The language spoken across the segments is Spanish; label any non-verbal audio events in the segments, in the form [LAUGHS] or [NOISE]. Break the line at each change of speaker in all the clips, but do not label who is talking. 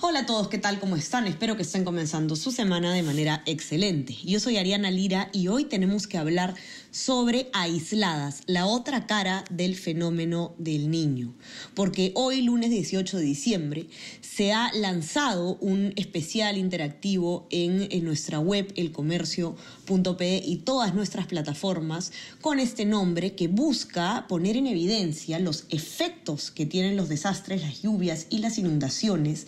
Hola a todos, ¿qué tal? ¿Cómo están? Espero que estén comenzando su semana de manera excelente. Yo soy Ariana Lira y hoy tenemos que hablar sobre aisladas, la otra cara del fenómeno del niño. Porque hoy, lunes 18 de diciembre, se ha lanzado un especial interactivo en, nuestra web, elcomercio.pe y todas nuestras plataformas con este nombre que busca poner en evidencia los efectos que tienen los desastres, las lluvias y las inundaciones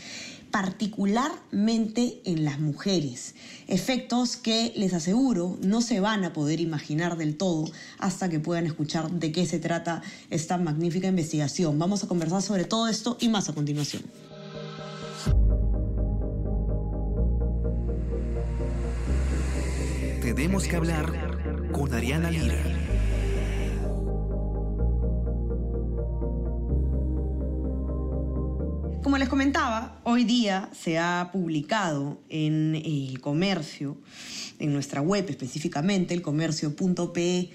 particularmente en las mujeres. Efectos que les aseguro no se van a poder imaginar del todo hasta que puedan escuchar de qué se trata esta magnífica investigación. Vamos a conversar sobre todo esto y más a continuación.
Tenemos que hablar con Ariana Lira.
Les comentaba, hoy día se ha publicado en el comercio, en nuestra web específicamente, elcomercio.pe,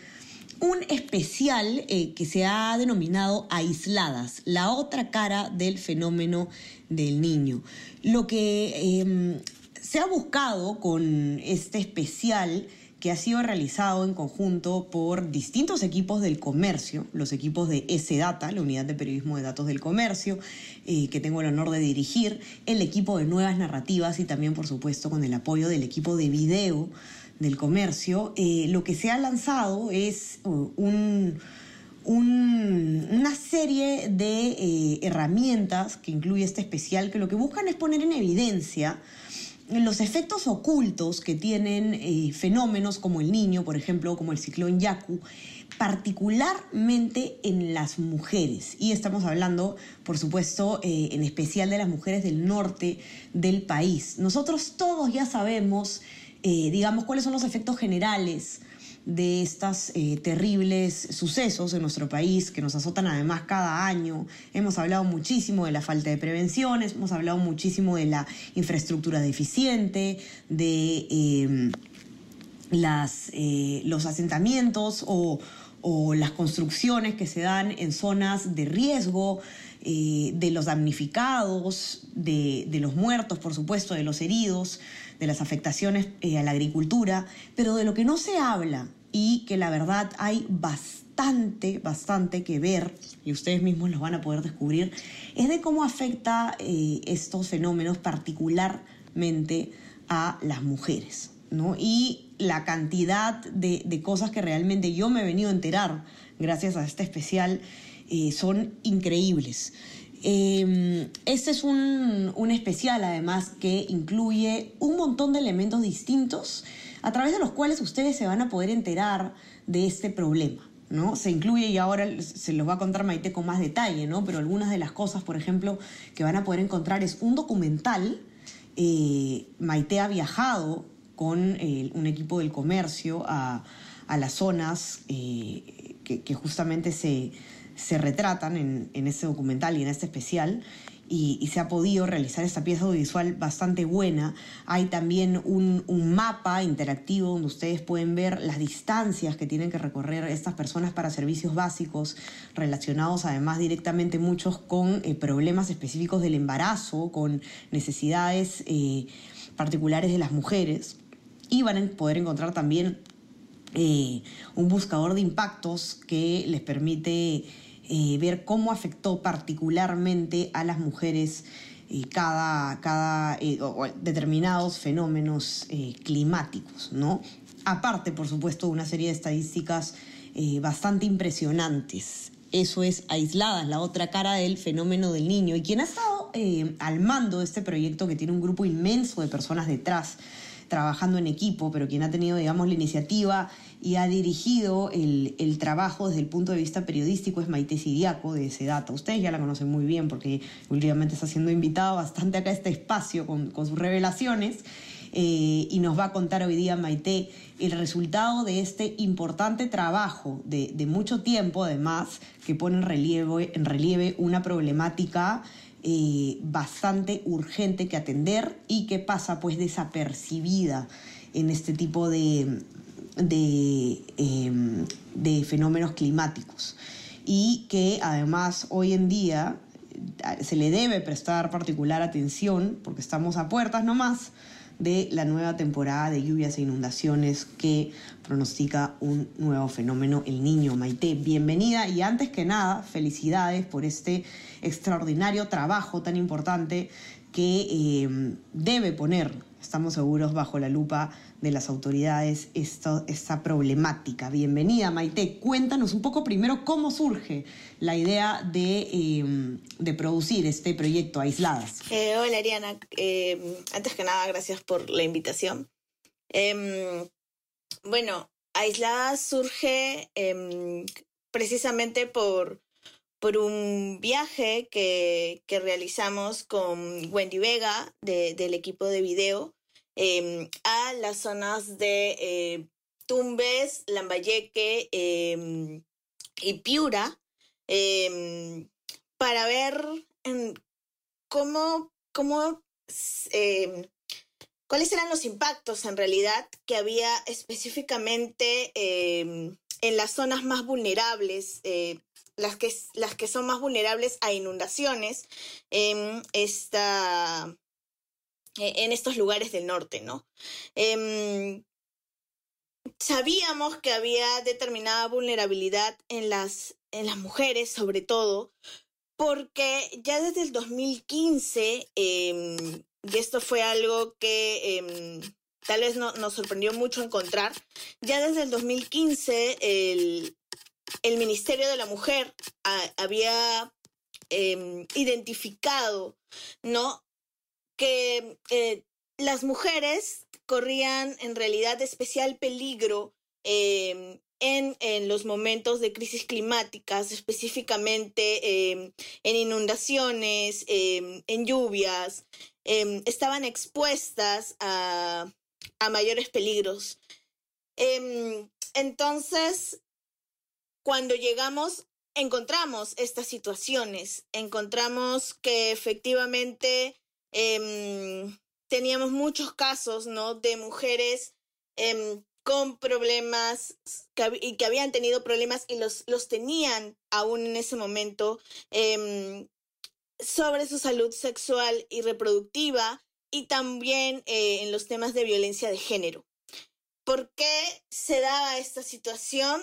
un especial eh, que se ha denominado Aisladas, la otra cara del fenómeno del niño. Lo que em, se ha buscado con este especial que ha sido realizado en conjunto por distintos equipos del comercio, los equipos de S-Data, la unidad de periodismo de datos del comercio, eh, que tengo el honor de dirigir, el equipo de nuevas narrativas y también, por supuesto, con el apoyo del equipo de video del comercio. Eh, lo que se ha lanzado es uh, un, una serie de eh, herramientas que incluye este especial que lo que buscan es poner en evidencia los efectos ocultos que tienen eh, fenómenos como el niño, por ejemplo, como el ciclón Yaku, particularmente en las mujeres. Y estamos hablando, por supuesto, eh, en especial de las mujeres del norte del país. Nosotros todos ya sabemos, eh, digamos, cuáles son los efectos generales de estos eh, terribles sucesos en nuestro país que nos azotan además cada año. Hemos hablado muchísimo de la falta de prevenciones, hemos hablado muchísimo de la infraestructura deficiente, de em, las, eh, los asentamientos o, las construcciones que se dan en zonas de riesgo, eh, de los damnificados, de, de, los muertos, por supuesto, de los heridos, de las afectaciones a la agricultura, pero de lo que no se habla y que la verdad hay bastante, bastante que ver, y ustedes mismos los van a poder descubrir, es de cómo afecta eh, estos fenómenos particularmente a las mujeres. ¿no? Y la cantidad de, cosas que realmente yo me he venido a enterar gracias a este especial eh, son increíbles. Eh, este es un, un, especial además que incluye un montón de elementos distintos a través de los cuales ustedes se van a poder enterar de este problema. ¿no? Se incluye, y ahora se los va a contar Maite con más detalle, ¿no? pero algunas de las cosas, por ejemplo, que van a poder encontrar es un documental. Eh, Maite ha viajado con un equipo del comercio a, las zonas eh, que, justamente se, retratan en, en este documental y en este especial y, se ha podido realizar esta pieza audiovisual bastante buena. Hay también un, mapa interactivo donde ustedes pueden ver las distancias que tienen que recorrer estas personas para servicios básicos relacionados además directamente muchos con eh, problemas específicos del embarazo, con necesidades eh, particulares de las mujeres. Y van a poder encontrar también eh, un buscador de impactos que les permite eh, ver cómo afectó particularmente a las mujeres eh, cada, cada eh, determinados fenómenos climáticos, ¿no? Aparte, por supuesto, una serie de estadísticas bastante impresionantes. Eso es aisladas, la otra cara del fenómeno del niño. Y quien ha estado al mando de este proyecto, que tiene un grupo inmenso de personas detrás, trabajando en equipo, pero quien ha tenido, digamos, la iniciativa y ha dirigido el, trabajo desde el punto de vista periodístico es Maite Siriaco de Sedata. Ustedes ya la conocen muy bien porque últimamente está siendo invitada bastante acá a este espacio con, sus revelaciones. Eh, y nos va a contar hoy día Maite el resultado de este importante trabajo de, mucho tiempo, además, que pone en relieve una problemática eh, bastante urgente que atender y que pasa pues desapercibida en este tipo de, de, em, fenómenos climáticos. y que además hoy en día eh, se le debe prestar particular atención porque estamos a puertas nomás de la nueva temporada de lluvias e inundaciones que pronostica un nuevo fenómeno, el niño Maite. Bienvenida y antes que nada, felicidades por este extraordinario trabajo tan importante que eh, debe poner, estamos seguros, bajo la lupa de las autoridades esta problemática. Bienvenida, Maite. Cuéntanos un poco primero cómo surge la idea de, eh, de producir este proyecto Aisladas.
Eh, hola, Ariana. Eh, antes que nada, gracias por la invitación. Em, bueno, Aisladas surge em, precisamente por por un viaje que, que realizamos con Wendy Vega del equipo de video em, a las zonas de eh, Tumbes, Lambayeque em, y Piura em, para ver cómo, cómo cuáles eran los impactos en realidad que había específicamente en las zonas más vulnerables eh, las que, las que son más vulnerables a inundaciones en, esta, en estos lugares del norte, ¿no? Em, sabíamos que había determinada vulnerabilidad en las, en las mujeres, sobre todo, porque ya desde el 2015, em, y esto fue algo que em, tal vez no, nos sorprendió mucho encontrar, ya desde el 2015 el, el Ministerio de la Mujer había em, identificado, ¿no? Que eh, las mujeres corrían en realidad especial peligro em, en, en, los momentos de crisis climáticas, específicamente em, en inundaciones, en lluvias, estaban expuestas a, a mayores peligros. entonces, cuando llegamos, encontramos estas situaciones, encontramos que efectivamente em, teníamos muchos casos, ¿no? De mujeres em, con problemas y que habían tenido problemas y los, los tenían aún en ese momento em, sobre su salud sexual y reproductiva y también eh, en los temas de violencia de género. ¿Por qué se daba esta situación?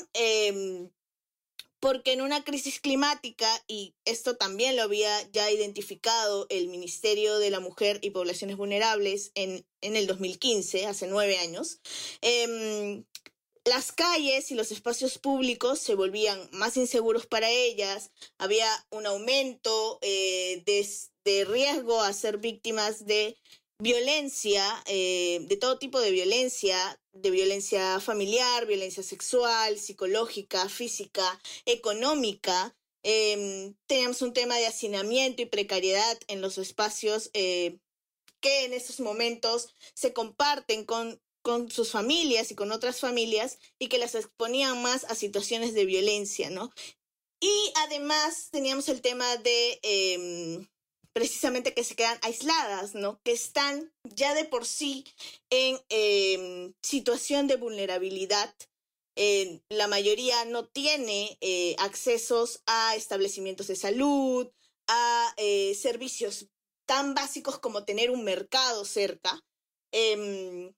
Porque en una crisis climática, y esto también lo había ya identificado el Ministerio de la Mujer y Poblaciones Vulnerables en, en el 2015, hace nueve años, em, las calles y los espacios públicos se volvían más inseguros para ellas, había un aumento eh, de, riesgo a ser víctimas de violencia, eh, de todo tipo de violencia, de violencia familiar, violencia sexual, psicológica, física, económica. Em, teníamos un tema de hacinamiento y precariedad en los espacios eh, que en estos momentos se comparten con, con sus familias y con otras familias y que las exponían más a situaciones de violencia, ¿no? Y además teníamos el tema de em, precisamente que se quedan aisladas, ¿no? Que están ya de por sí en em, situación de vulnerabilidad. la mayoría no tiene eh, accesos a establecimientos de salud, a eh, servicios tan básicos como tener un mercado cerca. Em,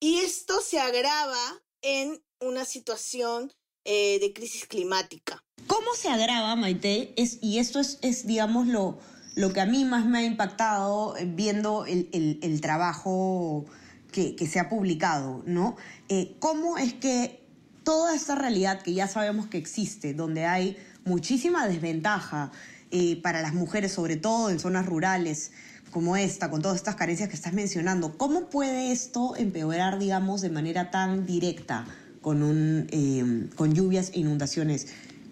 y esto se agrava en una situación eh, de crisis climática.
¿Cómo se agrava, Maite? Y esto es, es digamos, lo, lo que a mí más me ha impactado eh, viendo el, trabajo que, se ha publicado, ¿no? Eh, ¿Cómo es que toda esta realidad que ya sabemos que existe, donde hay muchísima desventaja eh, para las mujeres, sobre todo en zonas rurales como esta, con todas estas carencias que estás mencionando, ¿cómo puede esto empeorar, digamos, de manera tan directa con, un, con lluvias e inundaciones?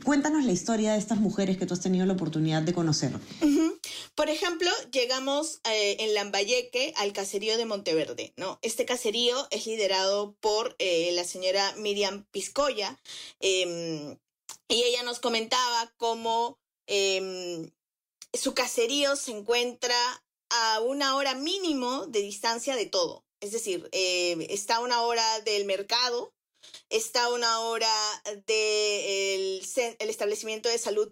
Cuéntanos la historia de estas mujeres que tú has tenido la oportunidad de conocer.
Por ejemplo, llegamos eh, en Lambayeque al caserío de Monteverde, ¿no? Este caserío es liderado por eh, la señora Miriam Piscoya em, y ella nos comentaba cómo em, su caserío se encuentra a una hora mínimo de distancia de todo. Es decir, eh, está a una hora del mercado, está a una hora del el establecimiento de salud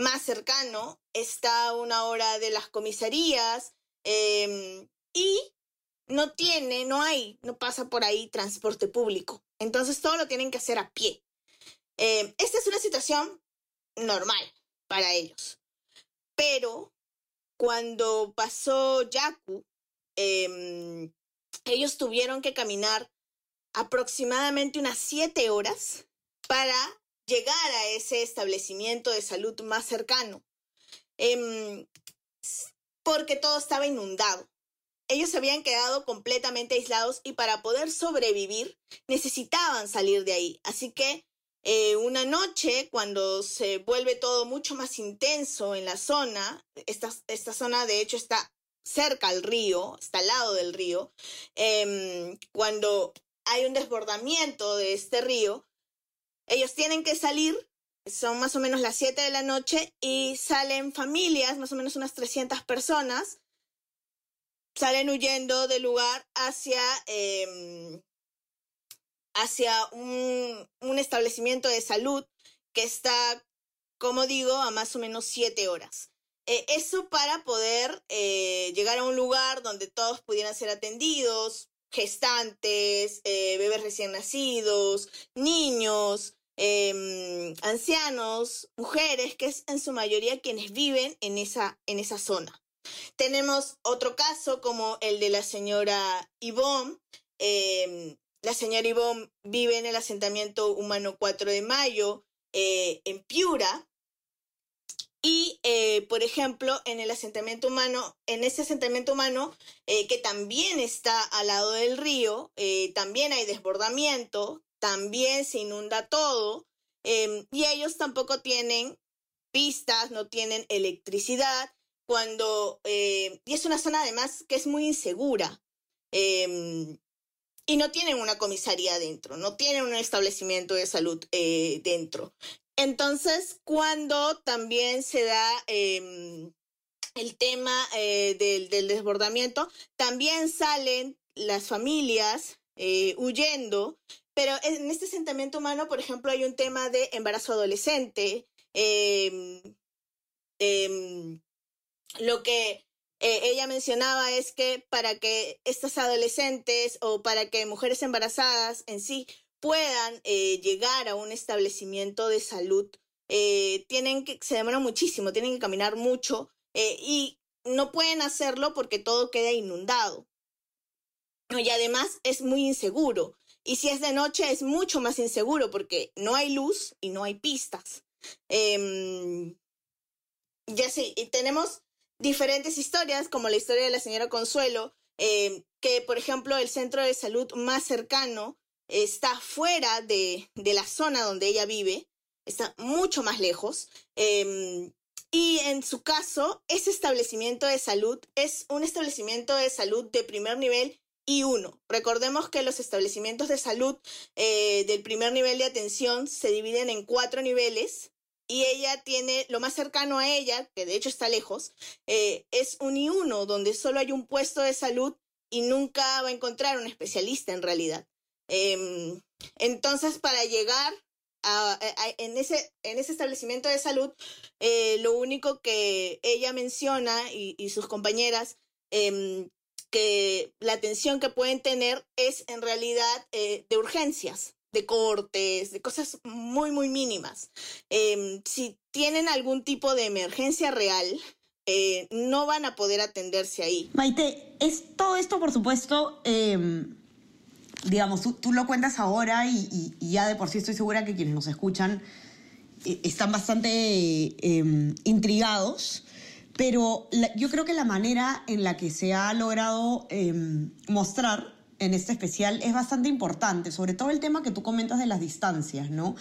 más cercano, está una hora de las comisarías em, y no tiene, no hay, no pasa por ahí transporte público. Entonces todo lo tienen que hacer a pie. Em, esta es una situación normal para ellos. Pero cuando pasó Yaku, em, ellos tuvieron que caminar aproximadamente unas siete horas para llegar a ese establecimiento de salud más cercano, em, porque todo estaba inundado. Ellos se habían quedado completamente aislados y para poder sobrevivir necesitaban salir de ahí. Así que eh, una noche, cuando se vuelve todo mucho más intenso en la zona, esta, esta zona de hecho está cerca al río, está al lado del río, em, cuando hay un desbordamiento de este río, ellos tienen que salir, son más o menos las 7 de la noche y salen familias, más o menos unas 300 personas, salen huyendo del lugar hacia, em, hacia un, establecimiento de salud que está, como digo, a más o menos 7 horas. Eh, eso para poder eh, llegar a un lugar donde todos pudieran ser atendidos, gestantes, eh, bebés recién nacidos, niños, Em, ancianos, mujeres, que es en su mayoría quienes viven en esa, en esa zona. Tenemos otro caso como el de la señora Yvonne. Em, la señora Yvonne vive en el asentamiento humano 4 de mayo eh, en Piura. Y, eh, por ejemplo, en el asentamiento humano, en ese asentamiento humano, eh, que también está al lado del río, también hay desbordamiento, también se inunda todo em, y ellos tampoco tienen pistas, no tienen electricidad, cuando, eh, y es una zona además que es muy insegura. Em, y no tienen una comisaría dentro, no tienen un establecimiento de salud eh, dentro. Entonces, cuando también se da em, el tema eh, del, del, desbordamiento, también salen las familias huyendo pero en este asentamiento humano, por ejemplo, hay un tema de embarazo adolescente. Em, em, lo que eh, ella mencionaba es que para que estas adolescentes o para que mujeres embarazadas en sí puedan eh, llegar a un establecimiento de salud, eh, tienen que, se demora muchísimo, tienen que caminar mucho y no pueden hacerlo porque todo queda inundado. Y además es muy inseguro. Y si es de noche es mucho más inseguro porque no hay luz y no hay pistas. Em, ya sí, y tenemos diferentes historias, como la historia de la señora Consuelo, em, que por ejemplo el centro de salud más cercano está fuera de, la zona donde ella vive, está mucho más lejos. Em, y en su caso, ese establecimiento de salud es un establecimiento de salud de primer nivel y uno. Recordemos que los establecimientos de salud eh, del primer nivel de atención se dividen en cuatro niveles y ella tiene lo más cercano a ella, que de hecho está lejos, eh, es un y uno, donde solo hay un puesto de salud y nunca va a encontrar un especialista en realidad. Em, entonces, para llegar a, en, ese, en ese establecimiento de salud, eh, lo único que ella menciona y, sus compañeras em, que la atención que pueden tener es en realidad eh, de urgencias, de cortes, de cosas muy, muy mínimas. Em, si tienen algún tipo de emergencia real, eh, no van a poder atenderse ahí.
Maite, es todo esto, por supuesto, em, digamos, tú, lo cuentas ahora y, ya de por sí estoy segura que quienes nos escuchan eh, están bastante em, intrigados pero yo creo que la manera en la que se ha logrado em, mostrar en este especial es bastante importante, sobre todo el tema que tú comentas de las distancias, ¿no?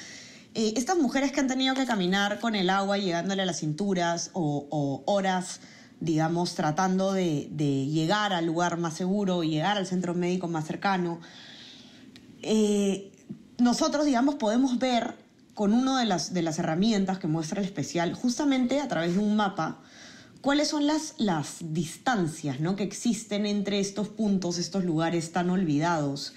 Eh, estas mujeres que han tenido que caminar con el agua llegándole a las cinturas o, horas, digamos, tratando de, llegar al lugar más seguro llegar al centro médico más cercano, eh, nosotros, digamos, podemos ver con una de de las herramientas que muestra el especial, justamente a través de un mapa, ¿Cuáles son las, las distancias ¿no? que existen entre estos puntos, estos lugares tan olvidados?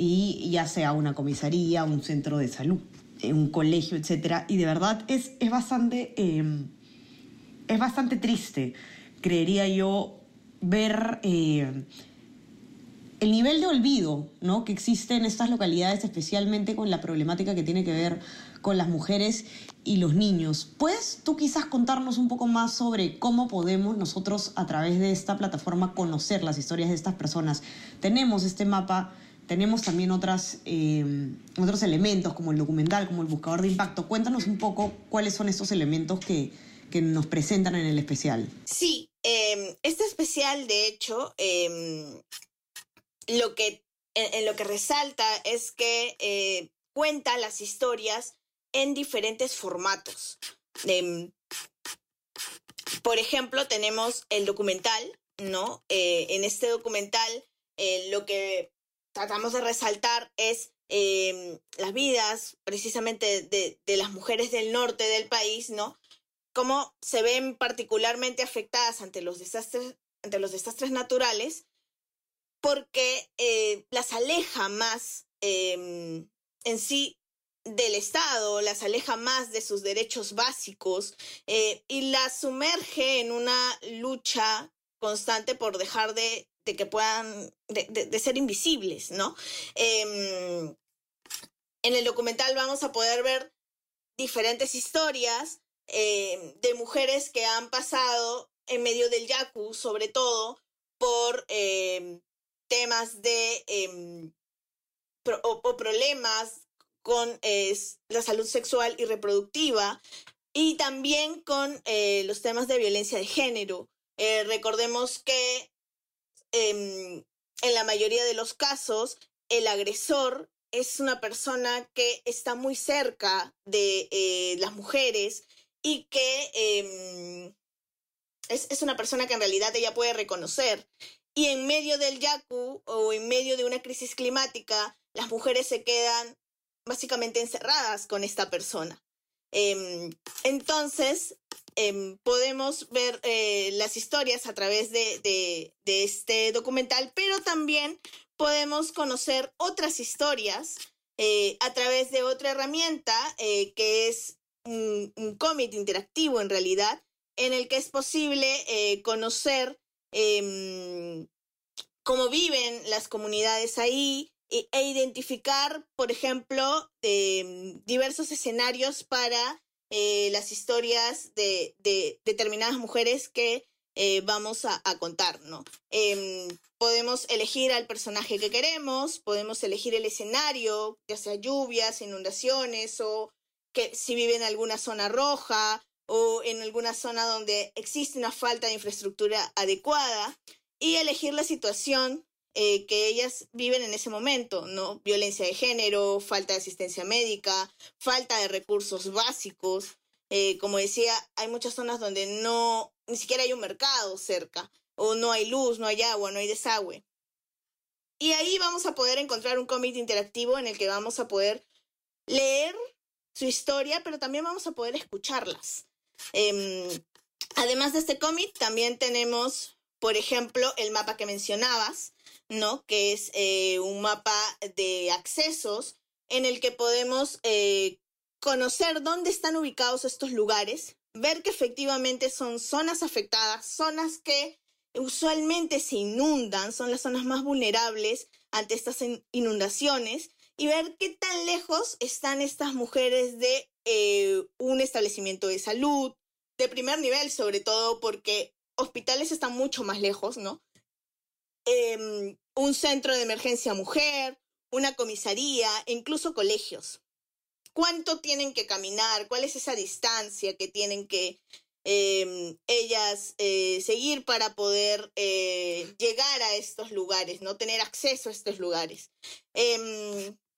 y ya sea una comisaría, un centro de salud, eh, un colegio, etc. Y de verdad es, es, bastante, em, es bastante triste, creería yo, ver eh, el nivel de olvido ¿no? que existe en estas localidades, especialmente con la problemática que tiene que ver con las mujeres y los niños. ¿Puedes tú quizás contarnos un poco más sobre cómo podemos nosotros a través de esta plataforma conocer las historias de estas personas? Tenemos este mapa, tenemos también eh, otros elementos como el documental, como el buscador de impacto. Cuéntanos un poco cuáles son estos elementos que, que nos presentan en el especial.
Sí, em, este especial de hecho em, lo que, en, lo que resalta es que eh, cuenta las historias en diferentes formatos. Em, por ejemplo, tenemos el documental, ¿no? Eh, en este documental eh, lo que tratamos de resaltar es em, las vidas precisamente de, de, las mujeres del norte del país, ¿no? Cómo se ven particularmente afectadas ante los desastres, ante los desastres naturales porque eh, las aleja más em, en sí del Estado, las aleja más de sus derechos básicos eh, y las sumerge en una lucha constante por dejar de, que puedan, de, ser invisibles, ¿no? Em, en el documental vamos a poder ver diferentes historias em, de mujeres que han pasado en medio del Yaku, sobre todo por temas de em, o, problemas con la salud sexual y reproductiva y también con eh, los temas de violencia de género. Eh, recordemos que em, en la mayoría de los casos el agresor es una persona que está muy cerca de eh, las mujeres y que em, es, es, una persona que en realidad ella puede reconocer y en medio del yaku o en medio de una crisis climática, las mujeres se quedan básicamente encerradas con esta persona. Em, entonces, em, podemos ver eh, las historias a través de, este documental, pero también podemos conocer otras historias eh, a través de otra herramienta eh, que es un, un cómic interactivo en realidad, en el que es posible conocer Em, cómo viven las comunidades ahí e, e identificar, por ejemplo, em, diversos escenarios para eh, las historias de, determinadas mujeres que eh, vamos a, contar, ¿no? Em, podemos elegir al personaje que queremos, podemos elegir el escenario, ya sea lluvias, inundaciones o que si vive en alguna zona roja o en alguna zona donde existe una falta de infraestructura adecuada y elegir la situación eh, que ellas viven en ese momento, ¿no? Violencia de género, falta de asistencia médica, falta de recursos básicos. Eh, como decía, hay muchas zonas donde no, ni siquiera hay un mercado cerca, o no hay luz, no hay agua, no hay desagüe. Y ahí vamos a poder encontrar un cómic interactivo en el que vamos a poder leer su historia, pero también vamos a poder escucharlas. Em, además de este cómic, también tenemos, por ejemplo, el mapa que mencionabas, ¿no? Que es eh, un mapa de accesos en el que podemos eh, conocer dónde están ubicados estos lugares, ver que efectivamente son zonas afectadas, zonas que usualmente se inundan, son las zonas más vulnerables ante estas inundaciones y ver qué tan lejos están estas mujeres de eh, un establecimiento de salud, de primer nivel, sobre todo porque hospitales están mucho más lejos, ¿no? Em, un centro de emergencia mujer, una comisaría, incluso colegios. ¿Cuánto tienen que caminar? ¿Cuál es esa distancia que tienen que em, ellas eh, seguir para poder eh, llegar a estos lugares, no tener acceso a estos lugares?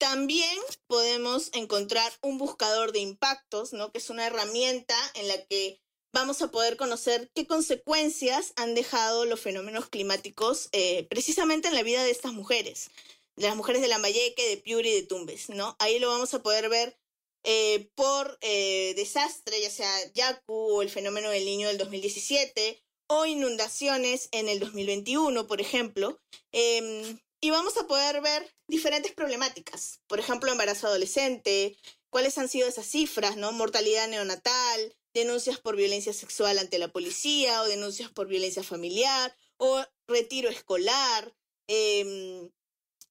También podemos encontrar un buscador de impactos, ¿no? que es una herramienta en la que vamos a poder conocer qué consecuencias han dejado los fenómenos climáticos eh, precisamente en la vida de estas mujeres, de las mujeres de Lambayeque, de Piura y de Tumbes. ¿no? Ahí lo vamos a poder ver eh, por eh, desastre, ya sea Yaku o el fenómeno del niño del 2017 o inundaciones en el 2021, por ejemplo. Em, y vamos a poder ver diferentes problemáticas. Por ejemplo, embarazo adolescente, cuáles han sido esas cifras, ¿no? Mortalidad neonatal, denuncias por violencia sexual ante la policía o denuncias por violencia familiar o retiro escolar. Em,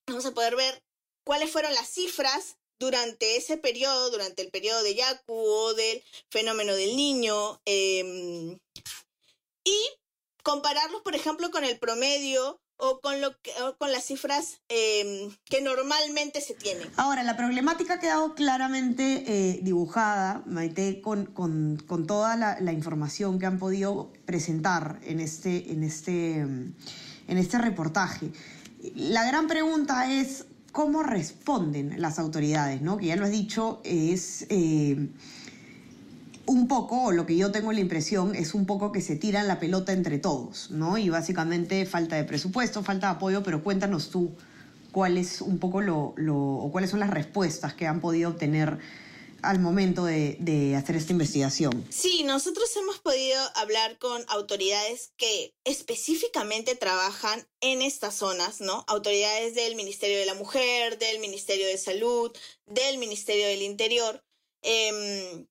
vamos a poder ver cuáles fueron las cifras durante ese periodo, durante el periodo de Yaku o del fenómeno del niño, em, y compararlos, por ejemplo, con el promedio o con, lo con las cifras em, que normalmente se tienen.
Ahora, la problemática ha quedado claramente eh, dibujada, Maite, con, con, con toda la, información que han podido presentar en este, en este, en este reportaje. La gran pregunta es cómo responden las autoridades, ¿no? Que ya lo has dicho, es... Eh, un poco, o lo que yo tengo la impresión, es un poco que se tiran la pelota entre todos, ¿no? Y básicamente falta de presupuesto, falta de apoyo, pero cuéntanos tú cuál es un poco lo, lo o cuáles son las respuestas que han podido obtener al momento de, hacer esta investigación.
Sí, nosotros hemos podido hablar con autoridades que específicamente trabajan en estas zonas, ¿no? Autoridades del Ministerio de la Mujer, del Ministerio de Salud, del Ministerio del Interior. Eh,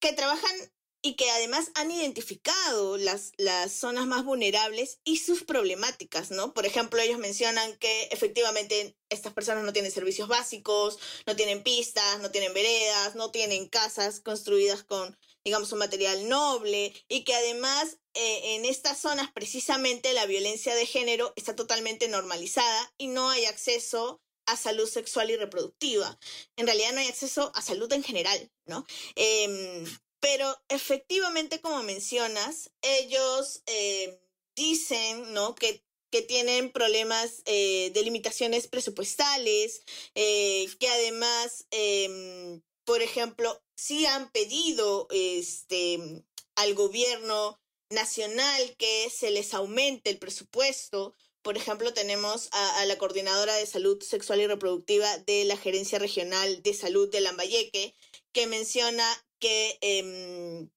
que trabajan y que además han identificado las, las zonas más vulnerables y sus problemáticas, ¿no? Por ejemplo, ellos mencionan que efectivamente estas personas no tienen servicios básicos, no tienen pistas, no tienen veredas, no tienen casas construidas con, digamos, un material noble y que además eh, en estas zonas precisamente la violencia de género está totalmente normalizada y no hay acceso a salud sexual y reproductiva. En realidad no hay acceso a salud en general, ¿no? Em, pero efectivamente, como mencionas, ellos eh, dicen, ¿no? Que, que tienen problemas eh, de limitaciones presupuestales, eh, que además, em, por ejemplo, sí han pedido este, al gobierno nacional que se les aumente el presupuesto, por ejemplo, tenemos a, la coordinadora de salud sexual y reproductiva de la Gerencia Regional de Salud de Lambayeque, que menciona que em,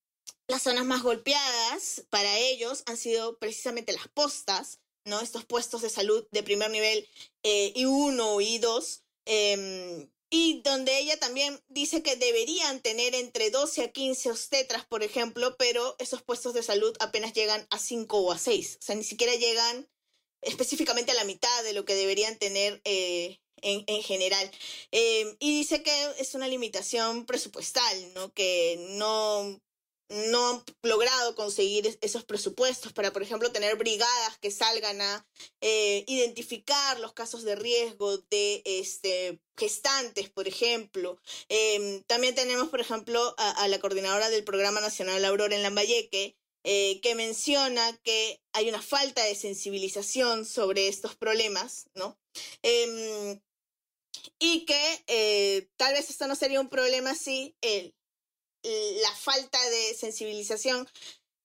las zonas más golpeadas para ellos han sido precisamente las postas, ¿no? Estos puestos de salud de primer nivel eh, I1 y I2, em, y donde ella también dice que deberían tener entre 12 a 15 obstetras, por ejemplo, pero esos puestos de salud apenas llegan a 5 o a 6, o sea, ni siquiera llegan específicamente a la mitad de lo que deberían tener eh, en, en, general. Eh, y dice que es una limitación presupuestal, ¿no? Que no, no han logrado conseguir esos presupuestos para, por ejemplo, tener brigadas que salgan a eh, identificar los casos de riesgo de este, gestantes, por ejemplo. Eh, también tenemos, por ejemplo, a, a, la coordinadora del Programa Nacional Aurora en Lambayeque, eh, que menciona que hay una falta de sensibilización sobre estos problemas, ¿no? Eh, y que eh, tal vez esto no sería un problema si la falta de sensibilización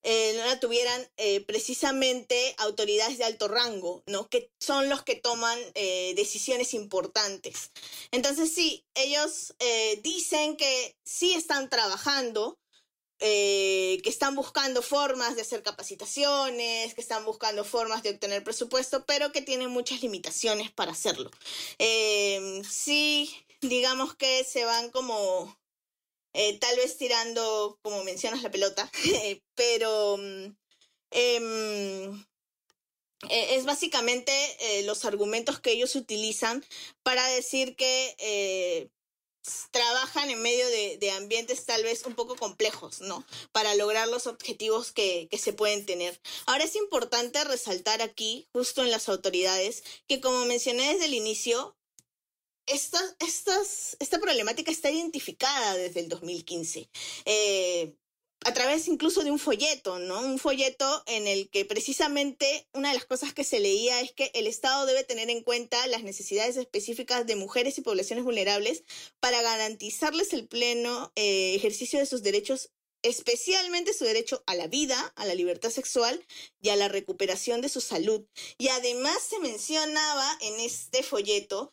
eh, no la tuvieran precisamente autoridades de alto rango, ¿no? Que son los que toman decisiones importantes. Entonces, sí, ellos dicen que sí están trabajando, eh, que están buscando formas de hacer capacitaciones, que están buscando formas de obtener presupuesto, pero que tienen muchas limitaciones para hacerlo. Eh, sí, digamos que se van como eh, tal vez tirando, como mencionas, la pelota, [LAUGHS] pero eh, es básicamente los argumentos que ellos utilizan para decir que trabajan en medio de, de, ambientes tal vez un poco complejos, ¿no? Para lograr los objetivos que, que, se pueden tener. Ahora es importante resaltar aquí, justo en las autoridades, que como mencioné desde el inicio, esta, esta problemática está identificada desde el 2015. Eh, a través incluso de un folleto, ¿no? Un folleto en el que precisamente una de las cosas que se leía es que el Estado debe tener en cuenta las necesidades específicas de mujeres y poblaciones vulnerables para garantizarles el pleno eh, ejercicio de sus derechos especialmente su derecho a la vida, a la libertad sexual y a la recuperación de su salud. Y además se mencionaba en este folleto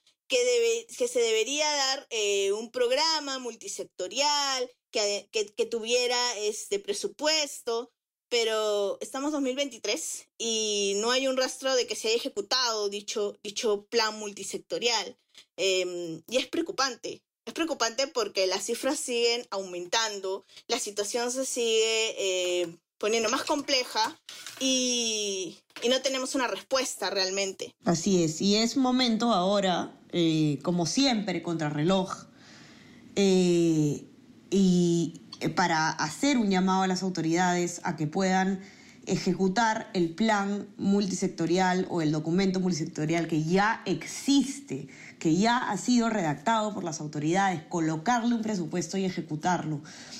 que, se debería dar eh, un programa multisectorial que, que, que, tuviera este presupuesto, pero estamos 2023 y no hay un rastro de que se haya ejecutado dicho, dicho plan multisectorial. Em, y es preocupante. Es preocupante porque las cifras siguen aumentando, la situación se sigue eh, poniendo más compleja y, no tenemos una respuesta realmente.
Así es, y es momento ahora, eh, como siempre, contra reloj, eh, y para hacer un llamado a las autoridades a que puedan ejecutar el plan multisectorial o el documento multisectorial que ya existe, que ya ha sido redactado por las autoridades, colocarle un presupuesto y ejecutarlo,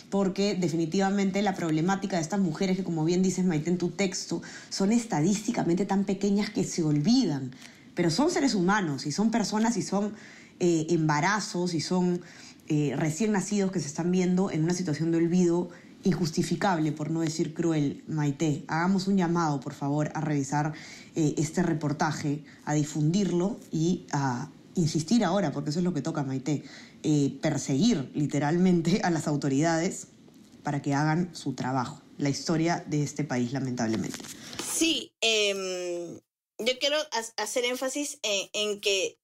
porque definitivamente la problemática de estas mujeres que como bien dices Maite en tu texto, son estadísticamente tan pequeñas que se olvidan, pero son seres humanos y son personas y son eh, embarazos y son eh, recién nacidos que se están viendo en una situación de olvido injustificable, por no decir cruel, Maite. Hagamos un llamado, por favor, a revisar eh, este reportaje, a difundirlo y a insistir ahora, porque eso es lo que toca, Maite, eh, perseguir literalmente a las autoridades para que hagan su trabajo. La historia de este país, lamentablemente.
Sí, em, yo quiero hacer énfasis en que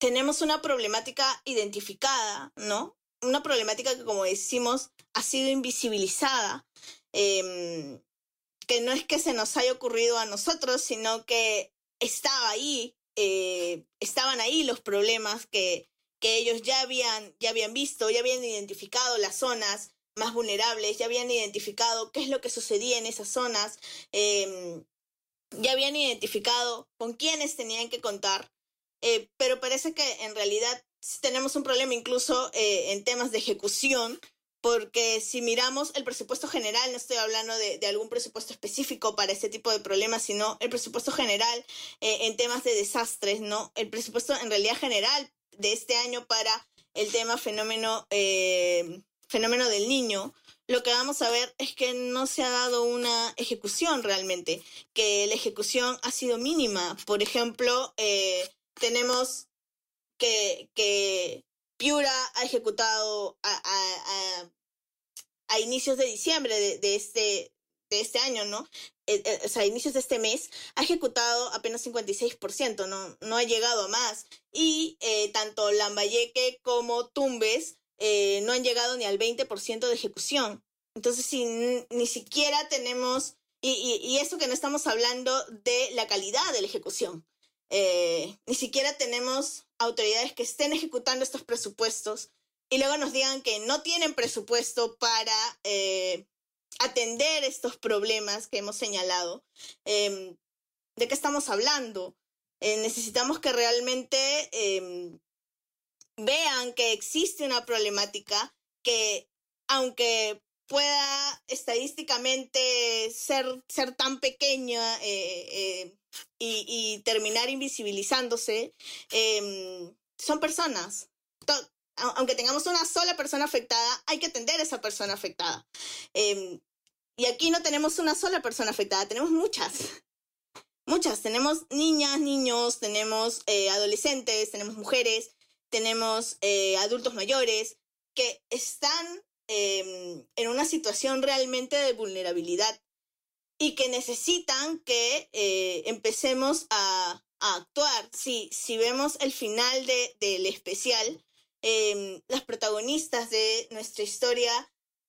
tenemos una problemática identificada, ¿no? Una problemática que, como decimos, ha sido invisibilizada, em, que no es que se nos haya ocurrido a nosotros, sino que estaba ahí, eh, estaban ahí los problemas que, que ellos ya habían, ya habían visto, ya habían identificado las zonas más vulnerables, ya habían identificado qué es lo que sucedía en esas zonas, em, ya habían identificado con quiénes tenían que contar eh, pero parece que en realidad tenemos un problema incluso eh, en temas de ejecución, porque si miramos el presupuesto general, no estoy hablando de, algún presupuesto específico para este tipo de problemas, sino el presupuesto general eh, en temas de desastres, ¿no? El presupuesto en realidad general de este año para el tema fenómeno, fenómeno del niño, lo que vamos a ver es que no se ha dado una ejecución realmente, que la ejecución ha sido mínima. Por ejemplo, tenemos que, que Piura ha ejecutado a, inicios de diciembre de, este, de este año, ¿no? Eh, eh, o sea, a inicios de este mes, ha ejecutado apenas 56%, ¿no? No ha llegado a más. Y eh, tanto Lambayeque como Tumbes no han llegado ni al 20% de ejecución. Entonces, si ni siquiera tenemos, y, y, eso que no estamos hablando de la calidad de la ejecución, eh, ni siquiera tenemos autoridades que estén ejecutando estos presupuestos y luego nos digan que no tienen presupuesto para eh, atender estos problemas que hemos señalado. Em, ¿De qué estamos hablando? Eh, necesitamos que realmente em, vean que existe una problemática que, aunque pueda estadísticamente ser, ser tan pequeña y, terminar invisibilizándose, em, son personas. aunque tengamos una sola persona afectada, hay que atender a esa persona afectada. Em, y aquí no tenemos una sola persona afectada, tenemos muchas. Muchas. Tenemos niñas, niños, tenemos eh, adolescentes, tenemos mujeres, tenemos eh, adultos mayores que están em, en una situación realmente de vulnerabilidad y que necesitan que eh, empecemos a, actuar. Si, si vemos el final de, del especial, em, las protagonistas de nuestra historia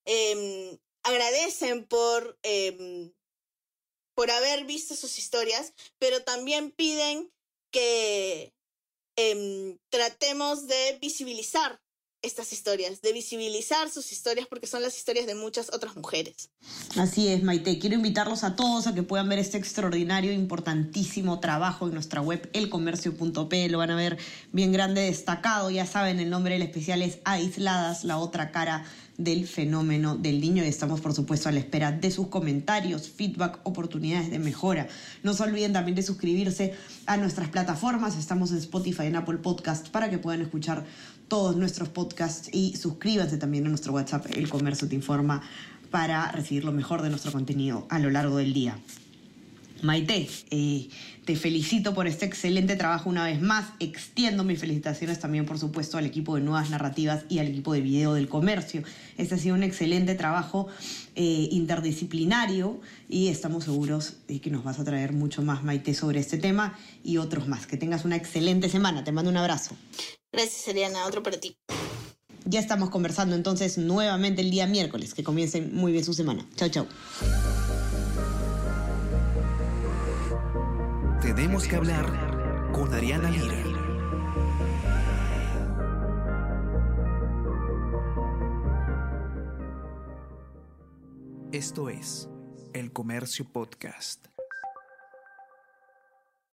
em, agradecen por, por haber visto sus historias, pero también piden que tratemos de visibilizar estas historias, de visibilizar sus historias porque son las historias de muchas otras mujeres.
Así es, Maite. Quiero invitarlos a todos a que puedan ver este extraordinario, importantísimo trabajo en nuestra web elcomercio.p. Lo van a ver bien grande, destacado. Ya saben, el nombre del especial es Aisladas, la otra cara del fenómeno del niño y estamos por supuesto a la espera de sus comentarios, feedback, oportunidades de mejora. No se olviden también de suscribirse a nuestras plataformas, estamos en Spotify, en Apple Podcast para que puedan escuchar todos nuestros podcasts y suscríbanse también a nuestro WhatsApp, El Comercio Te Informa, para recibir lo mejor de nuestro contenido a lo largo del día. Maite, eh, te felicito por este excelente trabajo una vez más. Extiendo mis felicitaciones también, por supuesto, al equipo de Nuevas Narrativas y al equipo de Video del Comercio. Este ha sido un excelente trabajo eh, interdisciplinario y estamos seguros de que nos vas a traer mucho más, Maite, sobre este tema y otros más. Que tengas una excelente semana. Te mando un abrazo.
Gracias, Ariana. Otro para ti.
Ya estamos conversando entonces nuevamente el día miércoles. Que comiencen muy bien su semana. Chao, chao.
Tenemos que hablar con Ariana Lira. Esto es El Comercio Podcast.